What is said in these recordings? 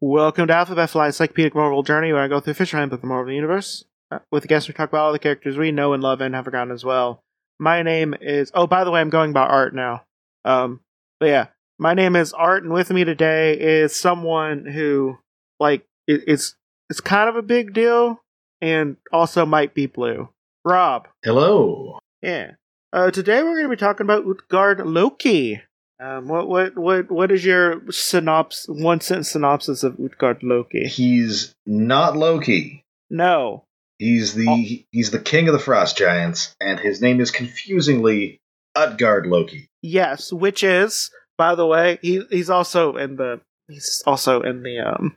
Welcome to Alphabet Flight, Encyclopedic Marvel Journey, where I go through Fisherman of the Marvel Universe. With the guests, we talk about all the characters we know and love and have forgotten as well. My name is. Oh, by the way, I'm going by Art now. Um, but yeah, my name is Art, and with me today is someone who, like, it, it's it's kind of a big deal, and also might be blue. Rob. Hello. Yeah. Uh, today we're going to be talking about Utgard Loki. Um, what what what what is your synopsis? One sentence synopsis of Utgard Loki? He's not Loki. No. He's the Oh. he's the king of the frost giants, and his name is confusingly Utgard Loki. Yes, which is, by the way, he he's also in the he's also in the um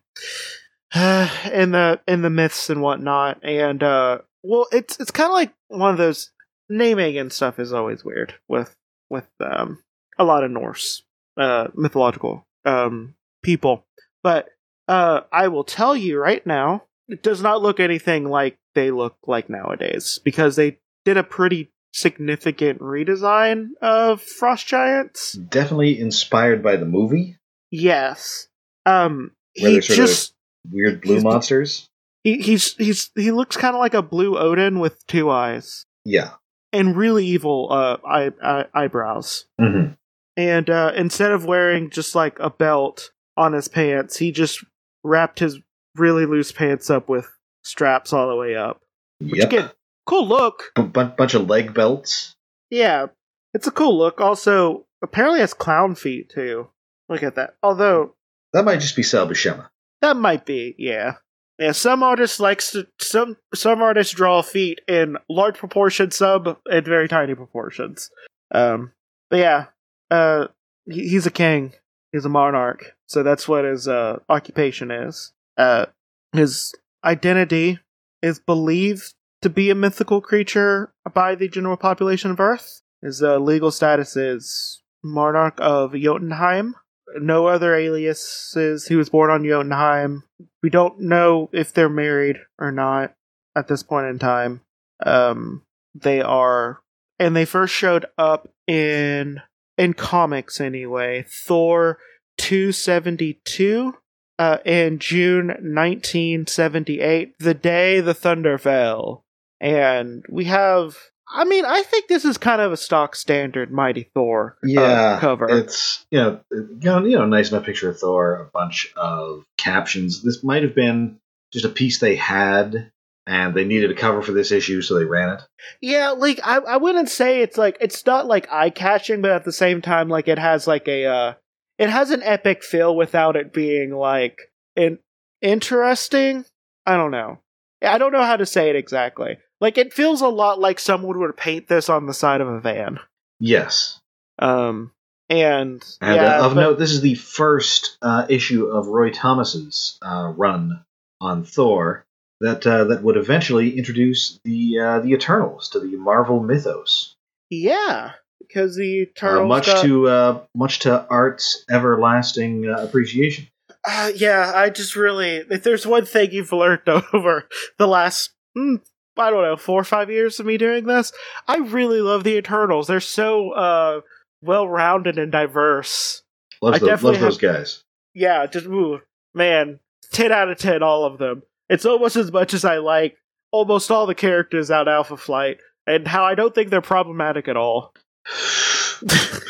in the in the myths and whatnot. And uh well it's it's kinda like one of those naming and stuff is always weird with with um a lot of Norse uh mythological um people. But uh I will tell you right now, it does not look anything like they look like nowadays because they did a pretty significant redesign of Frost Giants. Definitely inspired by the movie. Yes. Um he they're sort of- just Weird blue monsters. he, he's he's he looks kind of like a blue Odin with two eyes Yeah. and really evil uh eye, eye, eyebrows. hmm And uh instead of wearing just like a belt on his pants, he just wrapped his really loose pants up with straps all the way up. Which Yep. again, cool look. B- bu- bunch of leg belts. Yeah, it's a cool look. Also, apparently has clown feet too. Look at that. Although That might just be Sal Buscema. that might be, yeah, yeah. Some artists likes to some some artists draw feet in large proportions, some in very tiny proportions. Um, but yeah, uh, he, he's a king. He's a monarch. So that's what his uh occupation is. Uh, his identity is believed to be a mythical creature by the general population of Earth. His uh, legal status is monarch of Jotunheim. No other aliases. He was born on Jotunheim. We don't know if they're married or not at this point in time. Um, they are, and they first showed up in in comics anyway. Thor two seventy two. Uh, in June 1978, the day the thunder fell. And we have, I mean, I think this is kind of a stock standard Mighty Thor uh, Yeah. cover. It's you know you know you know nice enough picture of Thor, a bunch of captions. This might have been just a piece they had, and they needed a cover for this issue, so they ran it. Yeah, like I, I wouldn't say it's like it's not like eye catching, but at the same time, like it has like a uh it has an epic feel without it being like in interesting. I don't know. I don't know how to say it exactly. Like it feels a lot like someone would paint this on the side of a van. Yes. Um and, And yeah, uh, of but- note, this is the first uh, issue of Roy Thomas's uh, run on Thor that uh, that would eventually introduce the uh, the Eternals to the Marvel mythos. yeah, because the Uh, Eternals much got- to uh, much to Art's everlasting uh, appreciation. Uh, yeah, I just really. If there's one thing you've learned over the last, mm, I don't know, four or five years of me doing this, I really love the Eternals. They're so uh, well rounded and diverse. Loves, I those, definitely loves those guys. Yeah, just, ooh, man, 10 out of 10, all of them. It's almost as much as I like almost all the characters out Alpha Flight, and how I don't think they're problematic at all.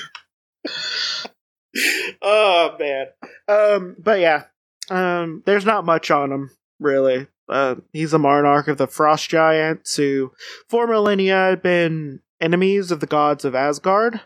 oh man. Um, but yeah, um, there's not much on him really. Uh, he's a monarch of the Frost Giants who, for millennia, had been enemies of the gods of Asgard.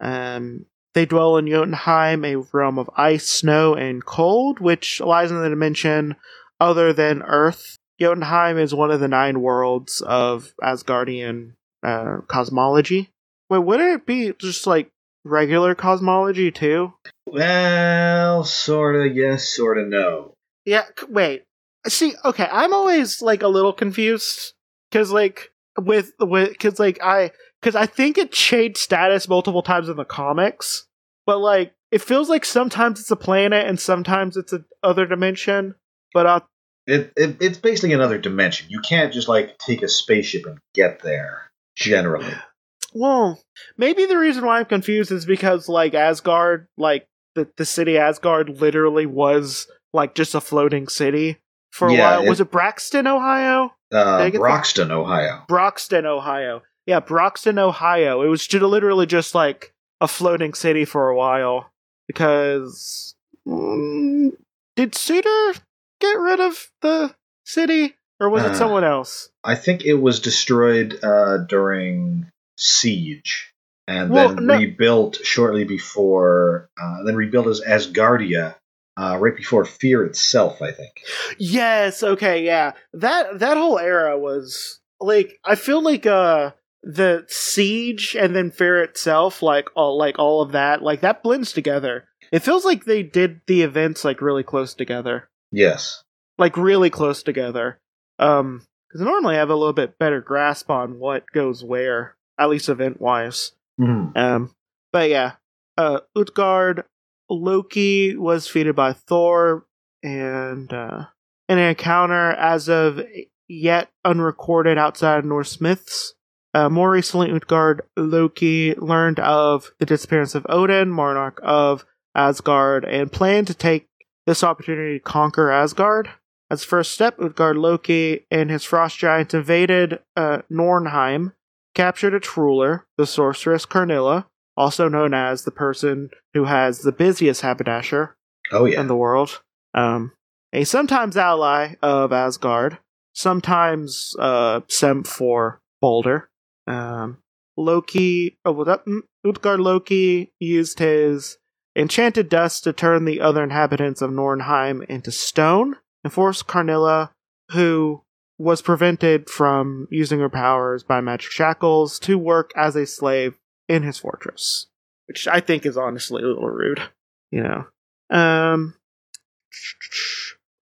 Um, they dwell in Jotunheim, a realm of ice, snow, and cold, which lies in the dimension other than Earth. Jotunheim is one of the nine worlds of Asgardian uh, cosmology. Wait, wouldn't it be just like regular cosmology too? Well, sorta yes, sorta no. Yeah, c- wait. See, okay, I'm always like a little confused because like with with because like I because I think it changed status multiple times in the comics, but like it feels like sometimes it's a planet and sometimes it's a other dimension. But uh, It, it it's basically another dimension. You can't just like take a spaceship and get there. Generally, well, maybe the reason why I'm confused is because like Asgard, like the the city Asgard, literally was like just a floating city for a Yeah, while. it- was it Braxton, Ohio? uh, I get the- Broxton, Ohio. Broxton, Ohio. Yeah, Broxton, Ohio. It was ju- literally just like a floating city for a while because mm, did Surtur get rid of the city or was Uh, it someone else? I think it was destroyed uh, during siege, and Well, then no- rebuilt shortly before. Uh, then rebuilt as Asgardia uh, right before Fear itself. I think. Yes, okay, yeah. That that whole era was like I feel like uh the siege and then Fear itself, like all like all of that, like that blends together. It feels like they did the events like really close together. Yes. like really close together. Um, because normally I have a little bit better grasp on what goes where, at least event wise. Mhm. Um, but yeah, uh, Utgard Loki was defeated by Thor, and uh, in an encounter as of yet unrecorded outside of Norse myths. Uh, more recently, Utgard Loki learned of the disappearance of Odin, monarch of Asgard, and planned to take this opportunity to conquer Asgard. As first step, Utgard Loki and his frost giants invaded uh, Nornheim, captured its ruler, the sorceress Karnilla, also known as the person who has the busiest haberdasher Oh yeah. in the world. Um, a sometimes ally of Asgard, sometimes uh, sent for Balder. Um, Loki, oh, well, that, mm, Utgard Loki used his enchanted dust to turn the other inhabitants of Nornheim into stone and forced Karnilla, who was prevented from using her powers by magic shackles, to work as a slave in his fortress. Which I think is honestly a little rude. You know. Um,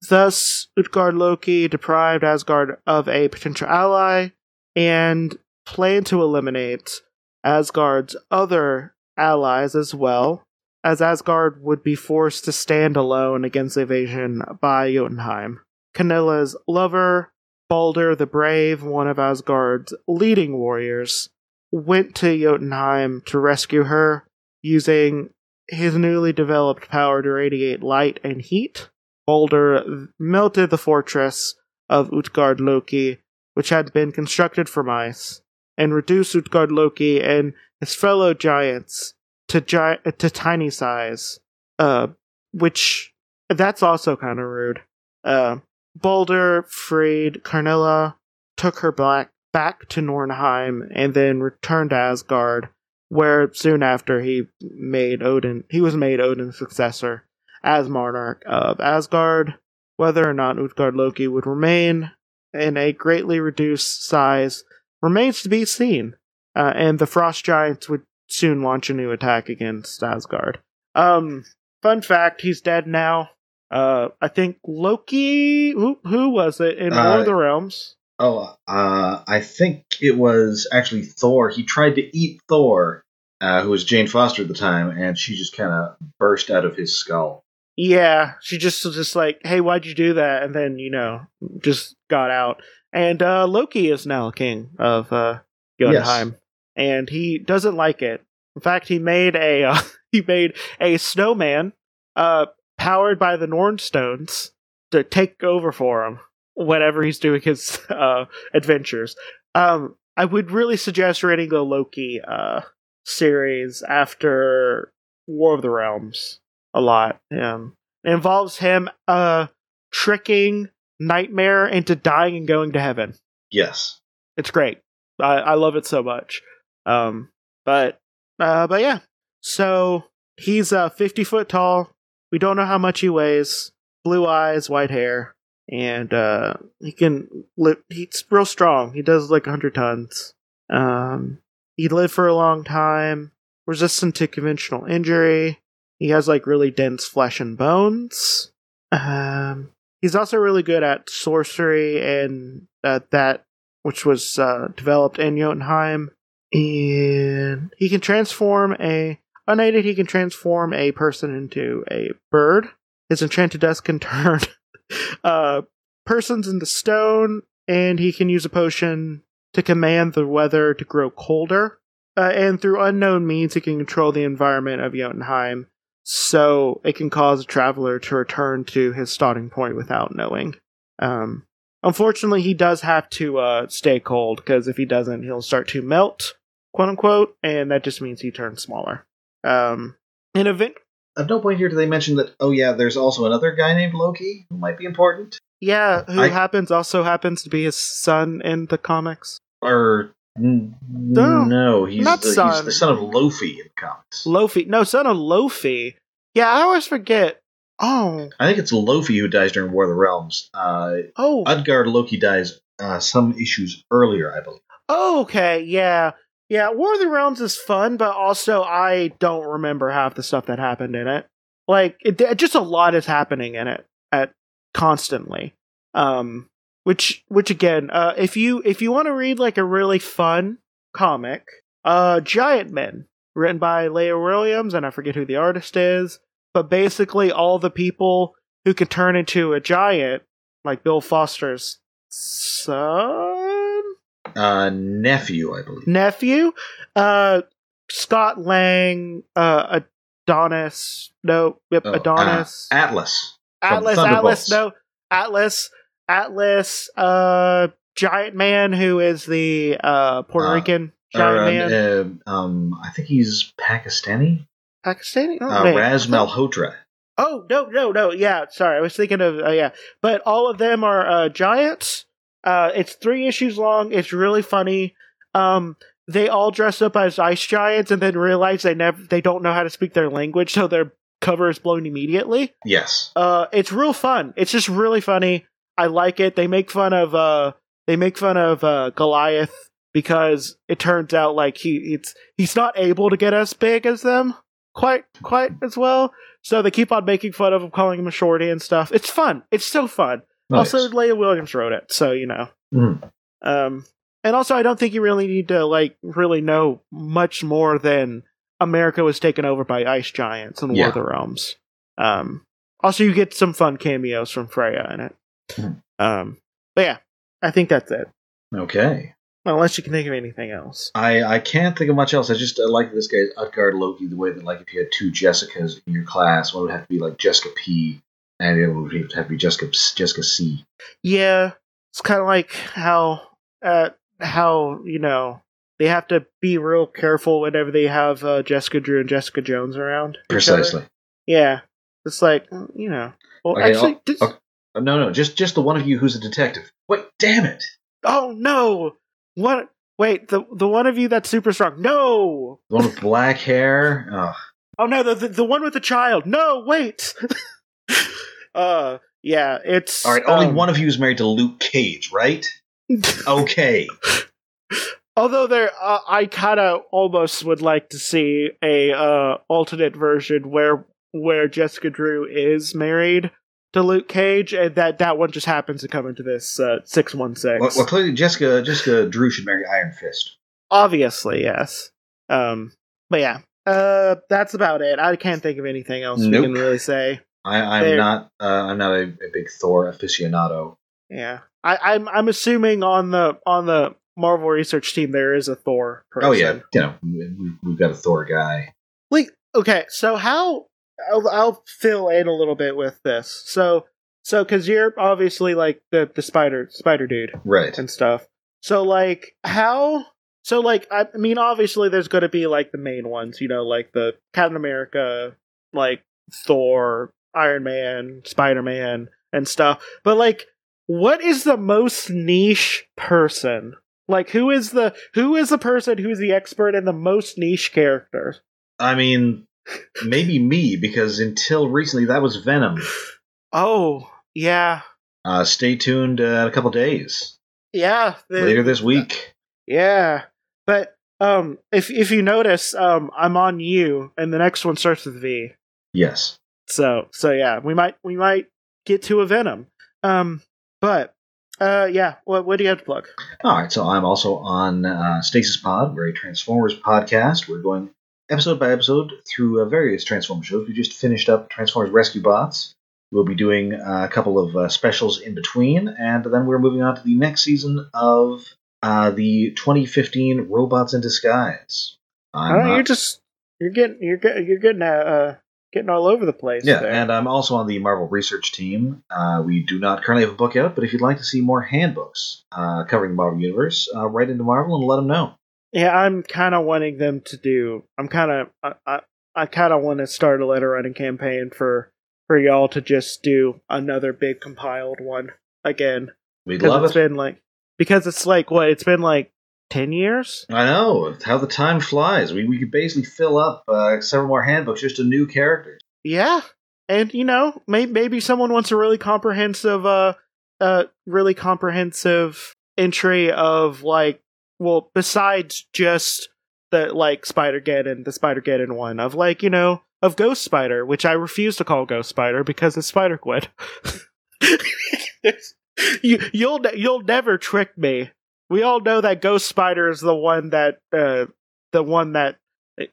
thus, Utgard Loki deprived Asgard of a potential ally and planned to eliminate Asgard's other allies as well, as Asgard would be forced to stand alone against invasion by Jotunheim. Karnilla's lover, Balder the Brave, one of Asgard's leading warriors, went to Jotunheim to rescue her using his newly developed power to radiate light and heat. Balder melted the fortress of Utgard Loki, which had been constructed from ice, and reduced Utgard Loki and his fellow giants to gi- to tiny size. Uh, which that's also kind of rude. Uh, Balder freed Karnilla, took her back back to Nornheim, and then returned to Asgard, where soon after he made Odin he was made Odin's successor as monarch of Asgard. Whether or not Utgard Loki would remain in a greatly reduced size remains to be seen. Uh, and the Frost Giants would soon launch a new attack against Asgard. Um, fun fact: he's dead now. Uh, I think Loki. Who, who was it in War Uh, of the Realms? Oh, uh, I think it was actually Thor. He tried to eat Thor, uh, who was Jane Foster at the time, and she just kind of burst out of his skull. Yeah, she just was just like, "Hey, why'd you do that?" And then you know, just got out. And uh, Loki is now king of uh, Jotunheim, and he doesn't like it. In fact, he made a uh, he made a snowman uh, powered by the Nornstones to take over for him whenever he's doing his uh, adventures. Um, I would really suggest reading the Loki uh, series after War of the Realms a lot. Um, it involves him uh, tricking Nightmare into dying and going to heaven. Yes. It's great. I, I love it so much. Um, but uh, but yeah. So he's uh, 50 foot tall. We don't know how much he weighs. Blue eyes, white hair, and uh, he can live. He's real strong. He does like 100 tons. Um, he lived for a long time. Resistant to conventional injury. He has like really dense flesh and bones. Um, he's also really good at sorcery and uh, that which was uh, developed in Jotunheim. And he can transform a unaided. He can transform a person into a bird. His enchanted dust can turn uh, persons into stone, and he can use a potion to command the weather to grow colder. Uh, and through unknown means, he can control the environment of Jotunheim, so it can cause a traveler to return to his starting point without knowing. Um, unfortunately, he does have to uh, stay cold because if he doesn't, he'll start to melt, quote unquote, and that just means he turns smaller. Um, in event, At no point here do they mention that. Oh yeah, there's also another guy named Loki who might be important. yeah, who I- happens also happens to be his son in the comics. Or n- No, no, he's, not the, he's son. the son of Laufey in the comics. Laufey, no, son of Laufey. Yeah, I always forget. Oh, I think it's Laufey who dies during War of the Realms. Uh, oh, Utgard Loki dies uh, some issues earlier, I believe. Oh, okay, yeah. Yeah, War of the Realms is fun, but also I don't remember half the stuff that happened in it. Like, it, just a lot is happening in it at constantly. Um, which, which again, uh, if you if you want to read like a really fun comic, uh, Giant Men, written by Leah Williams, and I forget who the artist is, but basically all the people who can turn into a giant, like Bill Foster's son Uh, nephew, I believe. nephew, uh, Scott Lang, uh, Adonis, no, yep, Oh, Adonis, uh, Atlas. Atlas, Atlas, no, Atlas, Atlas, uh, Giant Man, who is the uh Puerto Uh, Rican Or, Giant uh, Man, uh, um, I think he's Pakistani. Pakistani. Oh, Uh. Raz Malhotra. Oh no, no, no. Yeah, sorry, I was thinking of uh, yeah, but all of them are uh, giants. Uh, it's three issues long. It's really funny. Um, they all dress up as ice giants and then realize they never they don't know how to speak their language, so their cover is blown immediately. Yes. Uh, it's real fun. It's just really funny. I like it. They make fun of uh, they make fun of uh, Goliath because it turns out like he it's he's not able to get as big as them quite quite as well. So they keep on making fun of him, calling him a shorty and stuff. It's fun. It's so fun. Also, Leah Williams wrote it, so you know. Mhm. Um, and also, I don't think you really need to like really know much more than America was taken over by ice giants in War of the Realms. Um, also, you get some fun cameos from Freya in it. Mhm. Um, but yeah, I think that's it. Okay. Unless you can think of anything else. I, I can't think of much else. I just I like this guy's Utgard Loki the way that like if you had two Jessicas in your class, one would have to be like Jessica P, and one would have to be Jessica Jessica C. Yeah, it's kind of like how uh, how you know they have to be real careful whenever they have uh, Jessica Drew and Jessica Jones around. Precisely. Yeah, it's like mm, you know. Well, Okay, actually, oh, this- oh. No, no, just just the one of you who's a detective. Wait, damn it! oh no! What? Wait, the the one of you that's super strong. No! The one with black hair. Oh, Oh no, the the, the one with the child. No, wait. uh, yeah, it's all right, only um, one of you is married to Luke Cage, right? Okay. Although there, uh, I kind of almost would like to see a uh, alternate version where where Jessica Drew is married to Luke Cage, and that that one just happens to come into this uh, six Well, well, clearly Jessica Jessica Drew should marry Iron Fist. Obviously, yes. Um, but yeah, uh, that's about it. I can't think of anything else we Nope. can really say. I, I'm There- not uh, I'm not a, a big Thor aficionado. Yeah, I, I'm I'm assuming on the on the Marvel research team there is a Thor person. Oh yeah, you know we, we've got a Thor guy. Like, okay, so how I'll, I'll fill in a little bit with this. So, so because you're obviously like the the spider spider dude Right. and stuff. So like how. So like I mean obviously there's going to be like the main ones, you know, like the Captain America, like Thor, Iron Man, Spider-Man and stuff. But like what is the most niche person? Like who is the who is the person who's the expert in the most niche characters? I mean, maybe me because until recently that was Venom. Oh, yeah. Uh, stay tuned uh, in a couple days Yeah. later this week. Yeah. But um if if you notice, um I'm on you and the next one starts with V. Yes. So so yeah, we might we might get to a Venom. Um but Uh, yeah. What What do you have to plug? All right, so I'm also on uh, Stasis Pod. We're a Transformers podcast. We're going episode by episode through uh, various Transformers shows. We just finished up Transformers Rescue Bots. We'll be doing uh, a couple of uh, specials in between, and then we're moving on to the next season of uh, the 2015 Robots in Disguise. I'm, Oh, uh, you're just you're getting you're getting you're getting uh getting all over the place. Yeah, there. and I'm also on the Marvel research team. Uh, we do not currently have a book out, but if you'd like to see more handbooks uh, covering the Marvel Universe, uh, write into Marvel and let them know. yeah, I'm kind of wanting them to do. I'm kind of I I, I kind of want to start a letter writing campaign for for y'all to just do another big compiled one again We'd love it's it. been like because it's like what it's been like ten years. I know how the time flies. We we could basically fill up uh, several more handbooks just to new characters. Yeah, and you know, maybe maybe someone wants a really comprehensive, uh, uh, really comprehensive entry of like, well, besides just the like Spider Geddon, the Spider Geddon one of like you know of Ghost Spider, which I refuse to call Ghost Spider because it's Spider Gwen. you you'll you'll never trick me. We all know that Ghost Spider is the one that uh, the one that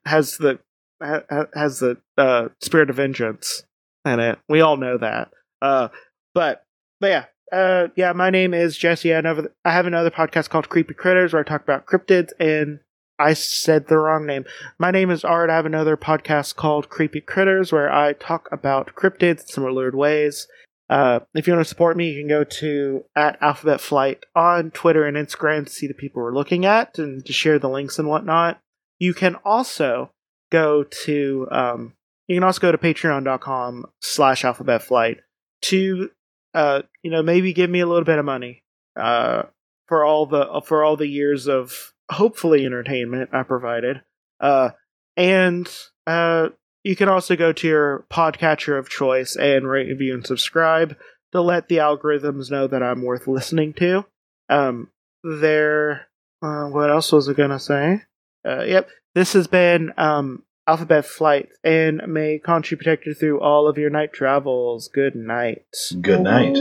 has the ha- ha- has the uh, spirit of vengeance in it. We all know that. Uh, but but yeah, uh, yeah. My name is Jesse. I I have another podcast called Creepy Critters where I talk about cryptids, and I said the wrong name. My name is Art. I have another podcast called Creepy Critters where I talk about cryptids in some weird ways. Uh, if you want to support me, you can go to at Alphabet Flight on Twitter and Instagram to see the people we're looking at and to share the links and whatnot. You can also go to um, you can also go to patreon.com slash alphabet flight to uh, you know maybe give me a little bit of money uh, for all the for all the years of hopefully entertainment I provided uh, and uh, you can also go to your podcatcher of choice and rate review and subscribe to let the algorithms know that I'm worth listening to um, there uh, what else was I gonna say uh, yep this has been um, Alphabet Flight, and may Conchi protect you through all of your night travels. Good night. Good night.